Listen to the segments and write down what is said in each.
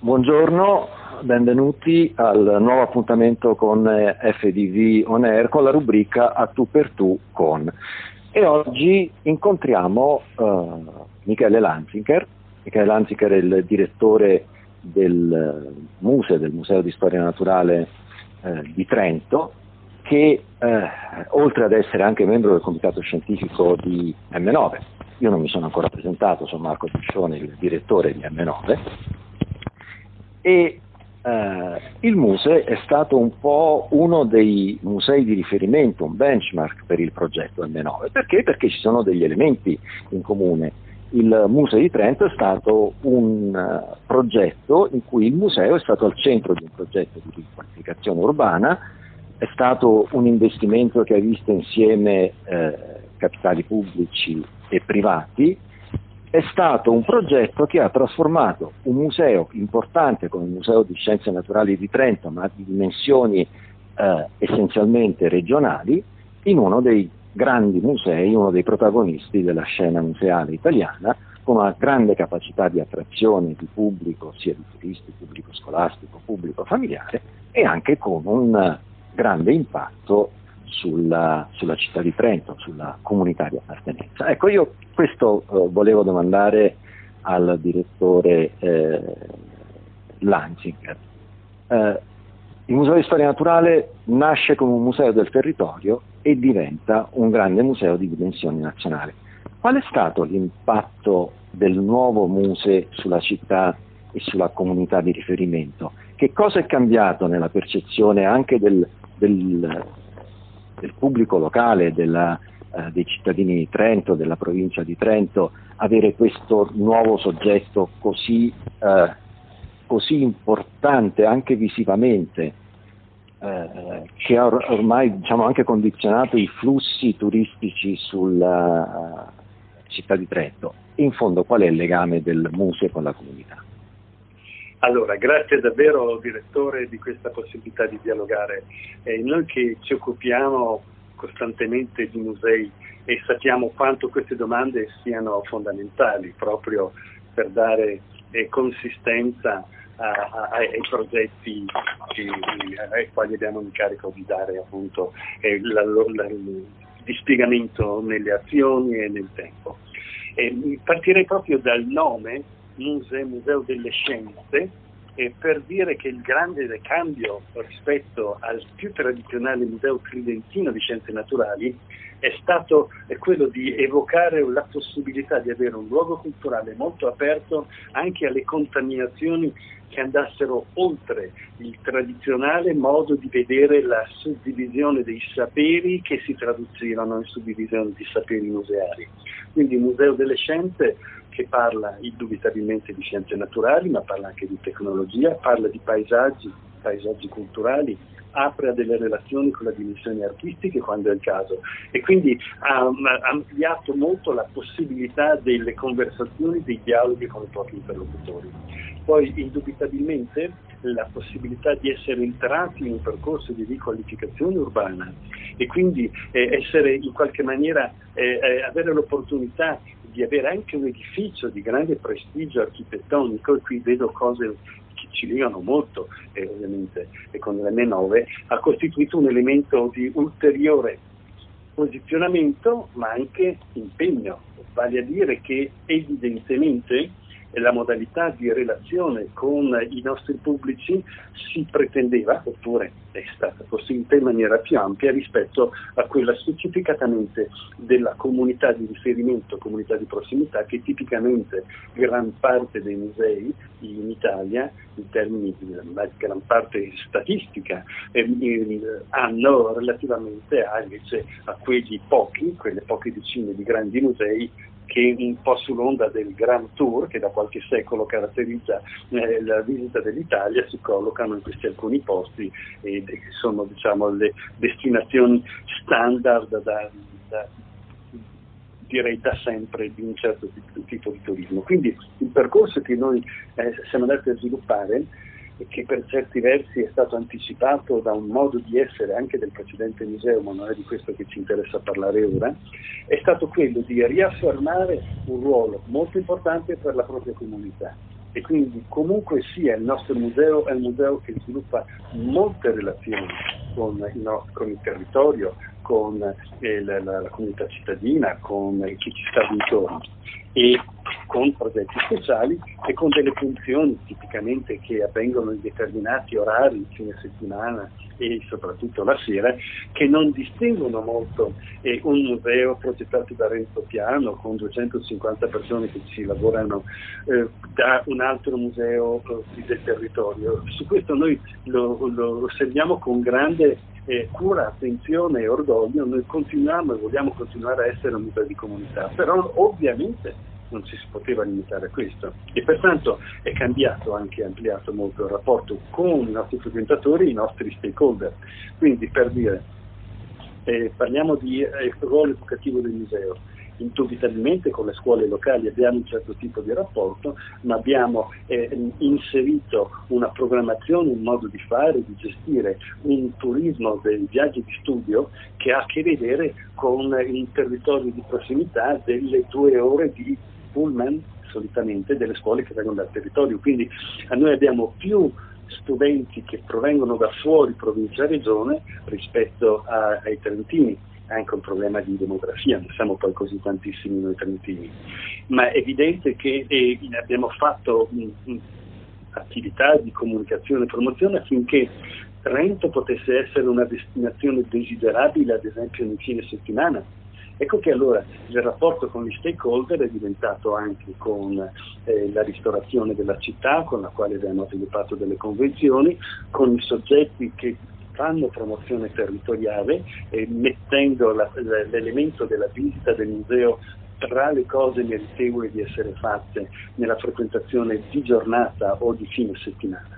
Buongiorno, benvenuti al nuovo appuntamento con eh, FDV On Air con la rubrica A tu per tu con. E oggi incontriamo uh, Michele Lanzinger. Michele Lanzinger è il direttore del museo, del Museo di Storia Naturale eh, di Trento, che eh, oltre ad essere anche membro del comitato scientifico di M9, io non mi sono ancora presentato, sono Marco Piscione, il direttore di M9, e eh, il Muse è stato un po' uno dei musei di riferimento, un benchmark per il progetto M9. Perché? Perché ci sono degli elementi in comune. Il Museo di Trento è stato un uh, progetto in cui il museo è stato al centro di un progetto di riqualificazione urbana, è stato un investimento che ha visto insieme eh, capitali pubblici e privati, è stato un progetto che ha trasformato un museo importante come il Museo di Scienze Naturali di Trento, ma di dimensioni eh, essenzialmente regionali, in uno dei grandi musei, uno dei protagonisti della scena museale italiana, con una grande capacità di attrazione di pubblico, sia di turisti, pubblico scolastico, pubblico familiare, e anche con un grande impatto sulla, sulla, città di Trento, sulla comunità di appartenenza. Ecco, io questo eh, volevo domandare al direttore eh, Lanzinger. Eh, il Museo di Storia Naturale nasce come un museo del territorio e diventa un grande museo di dimensioni nazionali. Qual è stato l'impatto del nuovo museo sulla città e sulla comunità di riferimento? Che cosa è cambiato nella percezione anche del, del del pubblico locale, della, eh, dei cittadini di Trento, della provincia di Trento, avere questo nuovo soggetto così, eh, così importante anche visivamente, eh, che ha or- ormai diciamo, anche condizionato i flussi turistici sulla città di Trento. In fondo qual è il legame del museo con la comunità? Allora, grazie davvero direttore di questa possibilità di dialogare. Eh, noi che ci occupiamo costantemente di musei e sappiamo quanto queste domande siano fondamentali proprio per dare eh, consistenza a, a, ai progetti che, ai quali abbiamo l'incarico di dare appunto eh, la, la, il dispiegamento nelle azioni e nel tempo. partirei proprio dal nome Muse, Museo delle Scienze, eh, per dire che il grande cambio rispetto al più tradizionale Museo Tridentino di Scienze Naturali è stato quello di evocare la possibilità di avere un luogo culturale molto aperto anche alle contaminazioni che andassero oltre il tradizionale modo di vedere la suddivisione dei saperi che si traducevano in suddivisione di saperi museali. Quindi il Museo delle Scienze che parla indubitabilmente di scienze naturali, ma parla anche di tecnologia, parla di paesaggi, paesaggi culturali, apre a delle relazioni con le dimensioni artistiche quando è il caso e quindi ha, ampliato molto la possibilità delle conversazioni, dei dialoghi con i propri interlocutori. Poi indubitabilmente la possibilità di essere entrati in un percorso di riqualificazione urbana e quindi eh, essere in qualche maniera eh, eh avere l'opportunità di avere anche un edificio di grande prestigio architettonico, qui vedo cose ci legano molto eh, ovviamente e con l'M9, ha costituito un elemento di ulteriore posizionamento ma anche impegno, vale a dire che evidentemente la modalità di relazione con i nostri pubblici si pretendeva, oppure è stata costruita in maniera più ampia rispetto a quella specificatamente della comunità di riferimento, comunità di prossimità, che tipicamente gran parte dei musei in Italia, in termini di gran parte statistica, eh, hanno relativamente a, invece, a quelli pochi, quelle poche decine di grandi musei che un po' sull'onda del Grand Tour che da qualche secolo caratterizza eh, la visita dell'Italia si collocano in questi alcuni posti e sono diciamo, le destinazioni standard da, da, direi da sempre di un certo tipo di turismo. Quindi il percorso che noi eh, siamo andati a sviluppare e che per certi versi è stato anticipato da un modo di essere anche del precedente museo, ma non è di questo che ci interessa parlare ora, è stato quello di riaffermare un ruolo molto importante per la propria comunità. E quindi comunque sia il nostro museo è un museo che sviluppa molte relazioni con il, nostro, con il territorio, con eh, la, la, comunità cittadina, con chi ci sta intorno. E con progetti speciali e con delle funzioni tipicamente che avvengono in determinati orari, fine settimana e soprattutto la sera, che non distinguono molto eh, un museo progettato da Renzo Piano con 250 persone che ci lavorano eh, da un altro museo eh, del territorio. Su questo noi lo, lo osserviamo con grande eh, cura, attenzione e orgoglio, noi continuiamo e vogliamo continuare a essere un museo di comunità, però ovviamente non si poteva limitare a questo e pertanto è cambiato, anche ampliato molto il rapporto con i nostri frequentatori e i nostri stakeholder. Quindi per dire, eh, parliamo di eh, ruolo educativo del museo, indubitabilmente con le scuole locali abbiamo un certo tipo di rapporto, ma abbiamo eh, inserito una programmazione, un modo di fare, di gestire un turismo dei viaggi di studio che ha a che vedere con il territorio di prossimità delle due ore di pullman solitamente delle scuole che vengono dal territorio, quindi noi abbiamo più studenti che provengono da fuori provincia e regione rispetto a, ai trentini. Anche un problema di demografia, non siamo poi così tantissimi noi trentini, ma è evidente che eh, abbiamo fatto mh, mh, attività di comunicazione e promozione affinché Trento potesse essere una destinazione desiderabile, ad esempio nel fine settimana. Ecco che allora il rapporto con gli stakeholder è diventato anche con eh, la ristorazione della città, con la quale abbiamo sviluppato delle convenzioni, con i soggetti che fanno promozione territoriale eh, mettendo la, l'elemento della visita del museo tra le cose meritevoli di essere fatte nella frequentazione di giornata o di fine settimana.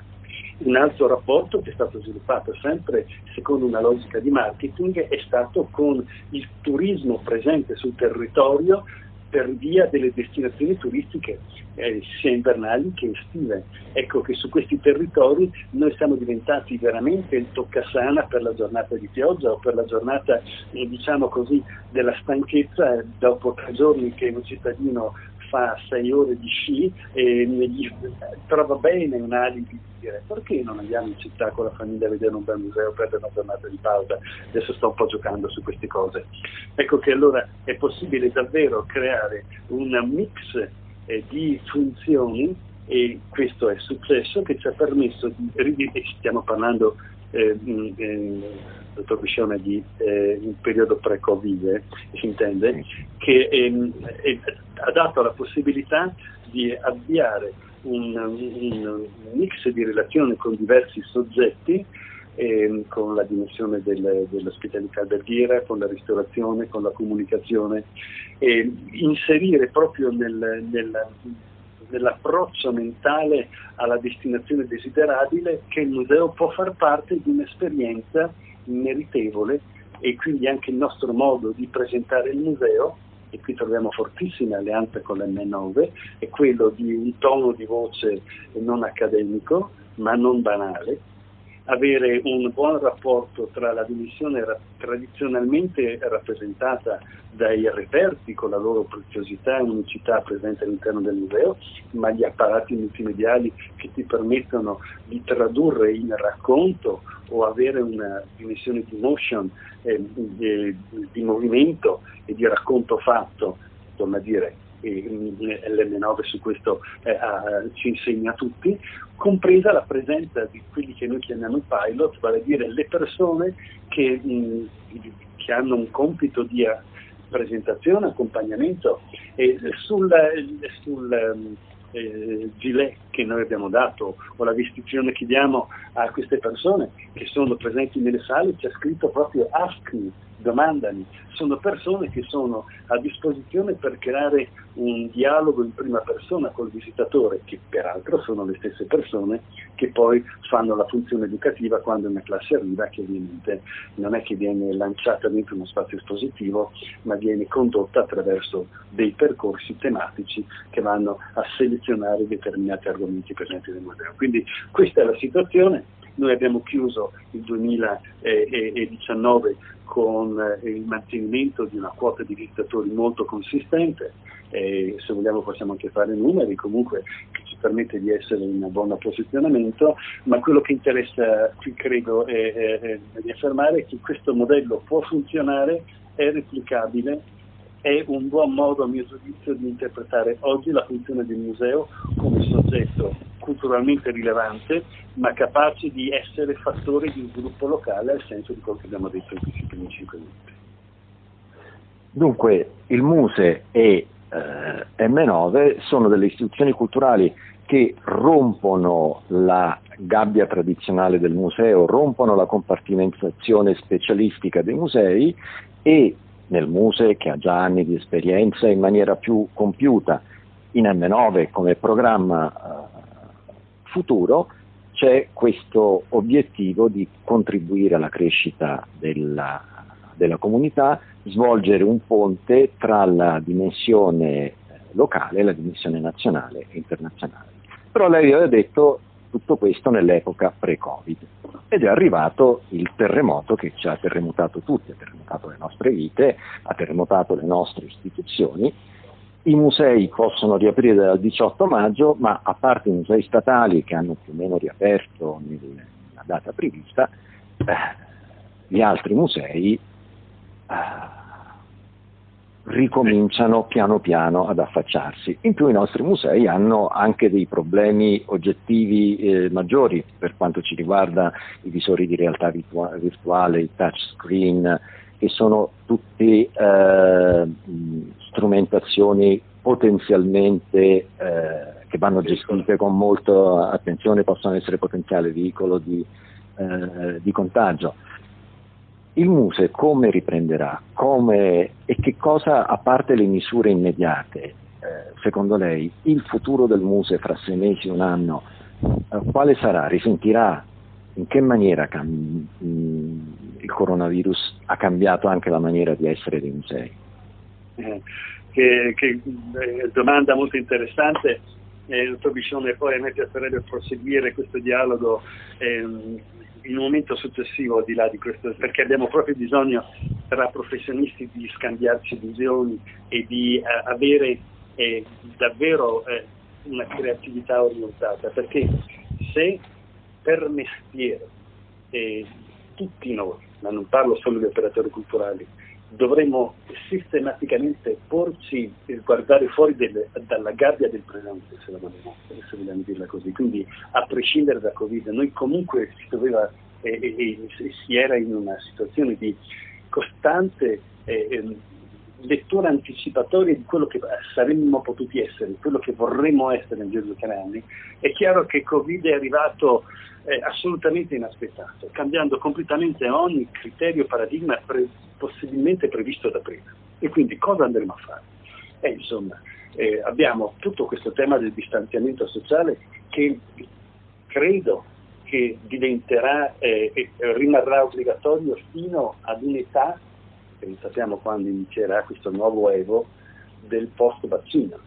Un altro rapporto che è stato sviluppato sempre secondo una logica di marketing è stato con il turismo presente sul territorio per via delle destinazioni turistiche eh, sia invernali che estive. Ecco che su questi territori noi siamo diventati veramente il toccasana per la giornata di pioggia o per la giornata, eh, diciamo così, della stanchezza dopo tre giorni che un cittadino fa sei ore di sci e gli trova bene un alibi di dire perché non andiamo in città con la famiglia a vedere un bel museo, per una giornata di pausa, adesso sto un po' giocando su queste cose. Ecco che allora è possibile davvero creare un mix eh, di funzioni e questo è successo che ci ha permesso di stiamo parlando eh, dottor Biscione di eh, un periodo pre-Covid, eh, si intende, che ehm, ha dato la possibilità di avviare un, un, mix di relazioni con diversi soggetti eh, con la dimensione del, dell'ospitalità alberghiera, con la ristorazione, con la comunicazione, e inserire proprio nel, nel, nell'approccio mentale alla destinazione desiderabile che il museo può far parte di un'esperienza meritevole e quindi anche il nostro modo di presentare il museo e qui troviamo fortissime alleanze con l'M9, è quello di un tono di voce non accademico, ma non banale, avere un buon rapporto tra la dimensione ra- tradizionalmente rappresentata dai reperti con la loro preziosità e unicità presente all'interno del museo, ma gli apparati multimediali che ti permettono di tradurre in racconto o avere una dimensione di motion, eh, di, di movimento e di racconto fatto, torna dire l'M9 su questo eh, ci insegna tutti, compresa la presenza di quelli che noi chiamiamo pilot, vale a dire le persone che, mh, che hanno un compito di presentazione, accompagnamento e sul, sul um, eh, gilet che noi abbiamo dato o la vestizione che diamo a queste persone che sono presenti nelle sale c'è scritto proprio Ask Me, domandami, sono persone che sono a disposizione per creare un dialogo in prima persona col visitatore, che peraltro sono le stesse persone che poi fanno la funzione educativa quando una classe arriva, che ovviamente non è che viene lanciata dentro uno spazio espositivo, ma viene condotta attraverso dei percorsi tematici che vanno a selezionare determinati argomenti presenti nel museo. Quindi questa è la situazione. Noi abbiamo chiuso il 2019 con eh, il mantenimento di una quota di visitatori molto consistente, e se vogliamo possiamo anche fare numeri, comunque che ci permette di essere in un buon posizionamento, ma quello che interessa qui credo è, è, è di affermare che questo modello può funzionare, è replicabile, è un buon modo a mio giudizio di interpretare oggi la funzione del museo come soggetto culturalmente rilevante, ma capace di essere fattore di sviluppo locale al senso di quello che abbiamo detto in questi primi cinque minuti. Dunque, il Muse e eh, M9 sono delle istituzioni culturali che rompono la gabbia tradizionale del museo, rompono la compartimentazizione specialistica dei musei e nel Muse, che ha già anni di esperienza in maniera più compiuta, in M9 come programma eh, futuro, c'è questo obiettivo di contribuire alla crescita della, della comunità, svolgere un ponte tra la dimensione locale e la dimensione nazionale e internazionale. Però lei aveva detto tutto questo nell'epoca pre-Covid ed è arrivato il terremoto che ci ha terremotato tutti, ha terremotato le nostre vite, ha terremotato le nostre istituzioni. I musei possono riaprire dal 18 maggio, ma a parte i musei statali che hanno più o meno riaperto nella data prevista, eh, gli altri musei ricominciano piano piano ad affacciarsi. In più i nostri musei hanno anche dei problemi oggettivi eh, maggiori per quanto ci riguarda i visori di realtà virtua- virtuale, i touchscreen, che sono tutte eh, strumentazioni potenzialmente eh, che vanno gestite con molta attenzione, possono essere potenziale veicolo di, eh, di contagio il Muse come riprenderà? Come, e che cosa, a parte le misure immediate, eh, secondo lei, il futuro del Muse fra sei mesi, un anno, eh, quale sarà? Risentirà? In che maniera cam- mm, il coronavirus ha cambiato anche la maniera di essere dei musei? Eh, che, che eh, domanda molto interessante. Eh, dottor Biscione, poi a me piacerebbe proseguire questo dialogo ehm, in un momento successivo al di là di questo, perché abbiamo proprio bisogno tra professionisti di scambiarci visioni e di eh, avere eh, davvero eh, una creatività orientata, perché se per mestiere eh, tutti noi, ma non parlo solo di operatori culturali, dovremmo sistematicamente porci e guardare fuori del, dalla gabbia del presente, se, vogliamo, se vogliamo dirla così. Quindi, a prescindere da Covid, noi comunque si doveva e, e, e si era in una situazione di costante eh, ehm, lettura anticipatoria di quello che saremmo potuti essere, quello che vorremmo essere nel giro di tre anni, è chiaro che Covid è arrivato eh, assolutamente inaspettato, cambiando completamente ogni criterio, paradigma pre- possibilmente previsto da prima. E quindi cosa andremo a fare? Eh, insomma, eh, abbiamo tutto questo tema del distanziamento sociale che credo che diventerà eh, e rimarrà obbligatorio fino ad un'età, sappiamo quando inizierà questo nuovo Evo, del post vaccino.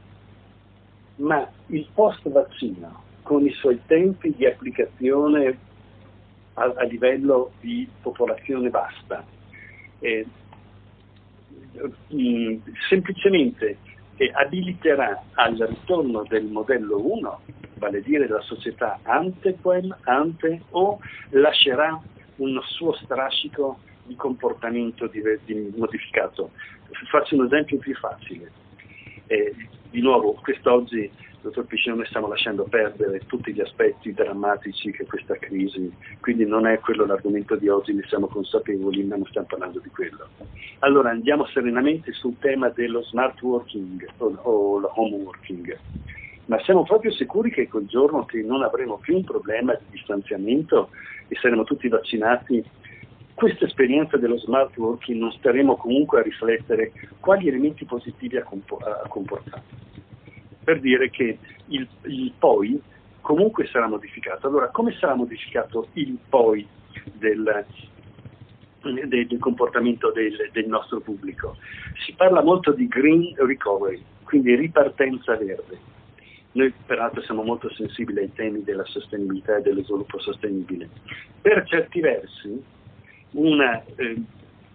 Ma il post vaccino, con i suoi tempi di applicazione a, a livello di popolazione vasta, eh, mh, mm, semplicemente eh, abiliterà al ritorno del modello 1 vale a dire la società ante quel, ante, o lascerà un suo strascico di comportamento di, di modificato. Faccio un esempio più facile. Eh, di nuovo, quest'oggi, dottor Piscione, stiamo lasciando perdere tutti gli aspetti drammatici che questa crisi, quindi non è quello l'argomento di oggi, ne siamo consapevoli, ma non stiamo parlando di quello. Allora andiamo serenamente sul tema dello smart working o, o home working ma siamo proprio sicuri che quel giorno che non avremo più un problema di distanziamento e saremo tutti vaccinati, questa esperienza dello smart working non staremo comunque a riflettere quali elementi positivi ha, comportato. Per dire che il, il poi comunque sarà modificato. Allora, come sarà modificato il poi del, del comportamento del, del, nostro pubblico. Si parla molto di green recovery, quindi ripartenza verde. Noi peraltro siamo molto sensibili ai temi della sostenibilità e dello sviluppo sostenibile. Per certi versi una eh,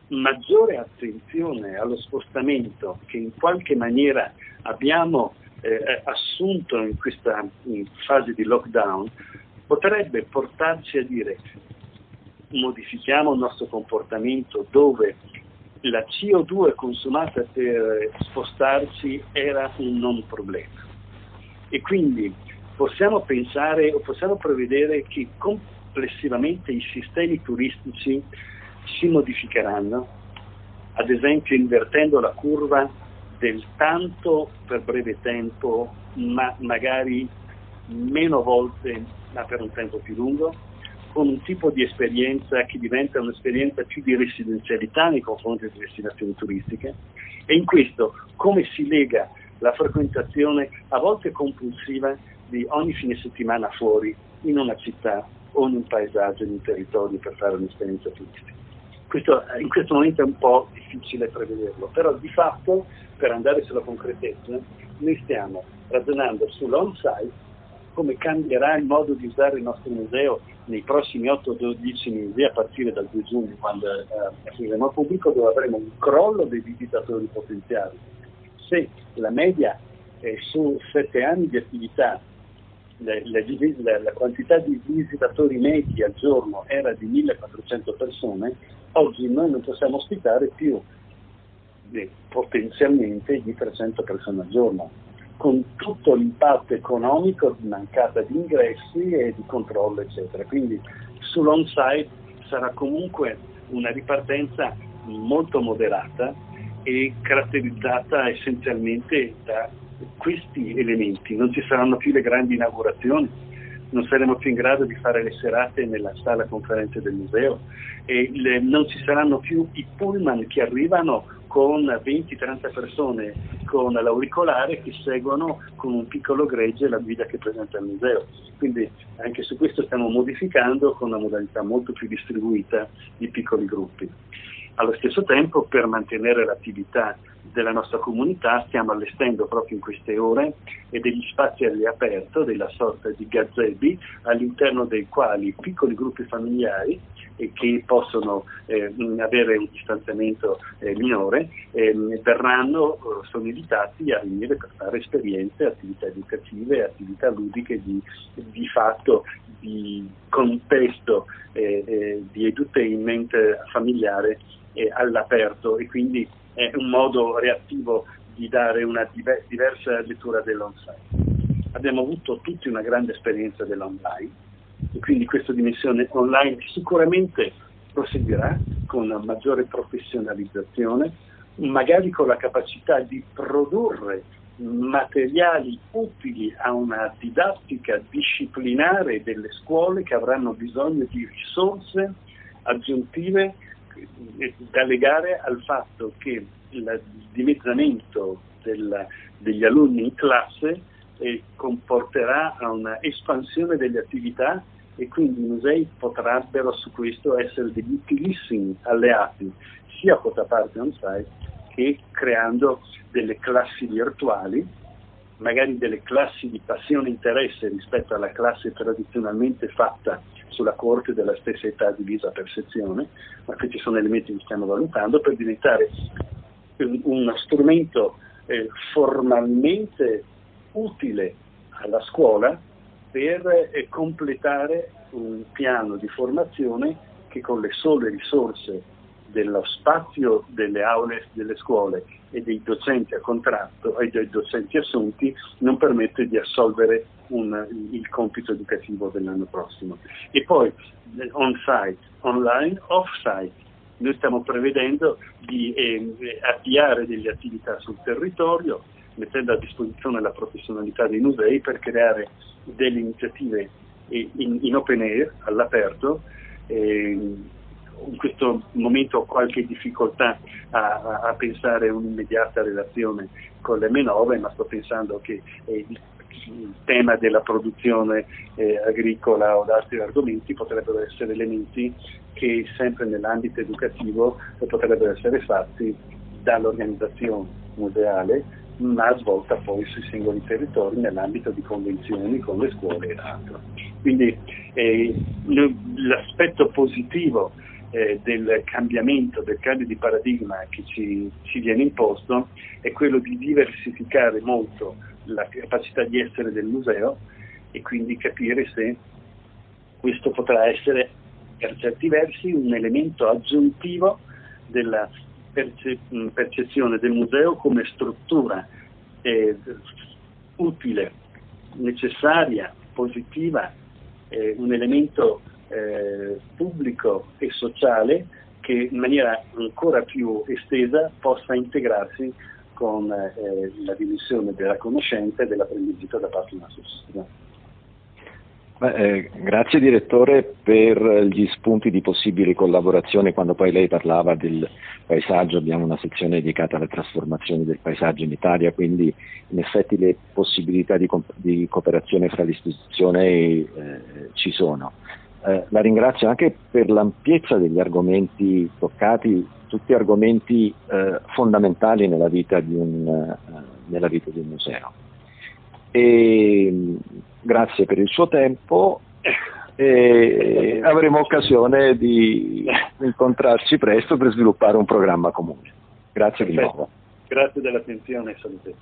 maggiore attenzione allo spostamento che in qualche maniera abbiamo eh, assunto in questa in fase di lockdown potrebbe portarci a dire modifichiamo il nostro comportamento dove la CO2 consumata per spostarci era un non problema. E quindi possiamo pensare o possiamo prevedere che complessivamente i sistemi turistici si modificheranno, ad esempio invertendo la curva del tanto per breve tempo, ma magari meno volte, ma per un tempo più lungo, con un tipo di esperienza che diventa un'esperienza più di residenzialità nei confronti delle destinazioni turistiche. E in questo come si lega la frequentazione a volte compulsiva di ogni fine settimana fuori in una città o in un paesaggio, in un territorio per fare un'esperienza turistica. Questo, in questo momento è un po' difficile prevederlo, però di fatto per andare sulla concretezza noi stiamo ragionando sull'on-site come cambierà il modo di usare il nostro museo nei prossimi 8-12 mesi a partire dal 2 giugno quando eh, apriremo al pubblico dove avremo un crollo dei visitatori potenziali. Se la media è su 7 anni di attività la, la, la, la, quantità di visitatori medi al giorno era di 1400 persone, oggi noi non possiamo ospitare più eh, potenzialmente di 300 persone al giorno con tutto l'impatto economico di mancata di ingressi e di controllo, eccetera. Quindi sull'on-site sarà comunque una ripartenza molto moderata e caratterizzata essenzialmente da questi elementi. Non ci saranno più le grandi inaugurazioni, non saremo più in grado di fare le serate nella sala conferenze del museo e le, non ci saranno più i pullman che arrivano con 20-30 persone con l'auricolare che seguono con un piccolo gregge la guida che presenta il museo. Quindi anche su questo stiamo modificando con una modalità molto più distribuita di piccoli gruppi. Allo stesso tempo, per mantenere l'attività della nostra comunità, stiamo allestendo proprio in queste ore degli spazi all'aperto, della sorta di gazebi, all'interno dei quali piccoli gruppi familiari eh, che possono eh, avere un distanziamento eh, minore ehm, verranno, eh, sono invitati a venire per fare esperienze, attività educative, attività ludiche di, di fatto di contesto eh, eh, di edutainment familiare all'aperto. E quindi è un modo reattivo di dare una diver- diversa lettura dell'on-site. Abbiamo avuto tutti una grande esperienza dell'online e quindi questa dimensione online sicuramente proseguirà con una maggiore professionalizzazione, magari con la capacità di produrre materiali utili a una didattica disciplinare delle scuole che avranno bisogno di risorse aggiuntive da legare al fatto che il dimezzamento del, degli alunni in classe eh, comporterà una espansione delle attività e quindi i musei potrebbero su questo essere degli utilissimi alleati sia a quota parte on-site che creando delle classi virtuali, magari delle classi di passione e interesse rispetto alla classe tradizionalmente fatta sulla corte della stessa età divisa per sezione, ma questi sono elementi che stiamo valutando per diventare un, uno strumento eh, formalmente utile alla scuola per eh, completare un piano di formazione che con le sole risorse dello spazio delle aule delle scuole e dei docenti a contratto e dei docenti assunti non permette di assolvere un, il compito educativo dell'anno prossimo. E poi eh, on-site, online, off-site. Noi stiamo prevedendo di eh, avviare delle attività sul territorio, mettendo a disposizione la professionalità dei musei per creare delle iniziative in, in open air, all'aperto. Eh, in questo momento ho qualche difficoltà a, a pensare un'immediata relazione con l'M9, ma sto pensando che eh, il tema della produzione eh, agricola o da altri argomenti potrebbero essere elementi che sempre nell'ambito educativo potrebbero essere fatti dall'organizzazione museale ma svolta poi sui singoli territori nell'ambito di convenzioni con le scuole ed altro. Quindi eh, l'aspetto positivo eh, del cambiamento, del cambio di paradigma che ci, ci, viene imposto è quello di diversificare molto la capacità di essere del museo e quindi capire se questo potrà essere per certi versi un elemento aggiuntivo della perce- percezione del museo come struttura eh, utile, necessaria, positiva, eh, un elemento eh, pubblico e sociale che in maniera ancora più estesa possa integrarsi con eh, la dimensione della conoscenza e dell'apprendimento da parte della società. Beh, eh, grazie direttore per gli spunti di possibili collaborazioni quando poi lei parlava del paesaggio, abbiamo una sezione dedicata alle trasformazioni del paesaggio in Italia, quindi in effetti le possibilità di, co- di cooperazione fra le istituzioni eh, ci sono. Eh, la ringrazio anche per l'ampiezza degli argomenti toccati, tutti argomenti eh, fondamentali nella vita di un, eh, nella vita di un museo. E, grazie per il suo tempo e avremo occasione di incontrarci presto per sviluppare un programma comune. Grazie Perfetto. di nuovo. Grazie dell'attenzione e salute.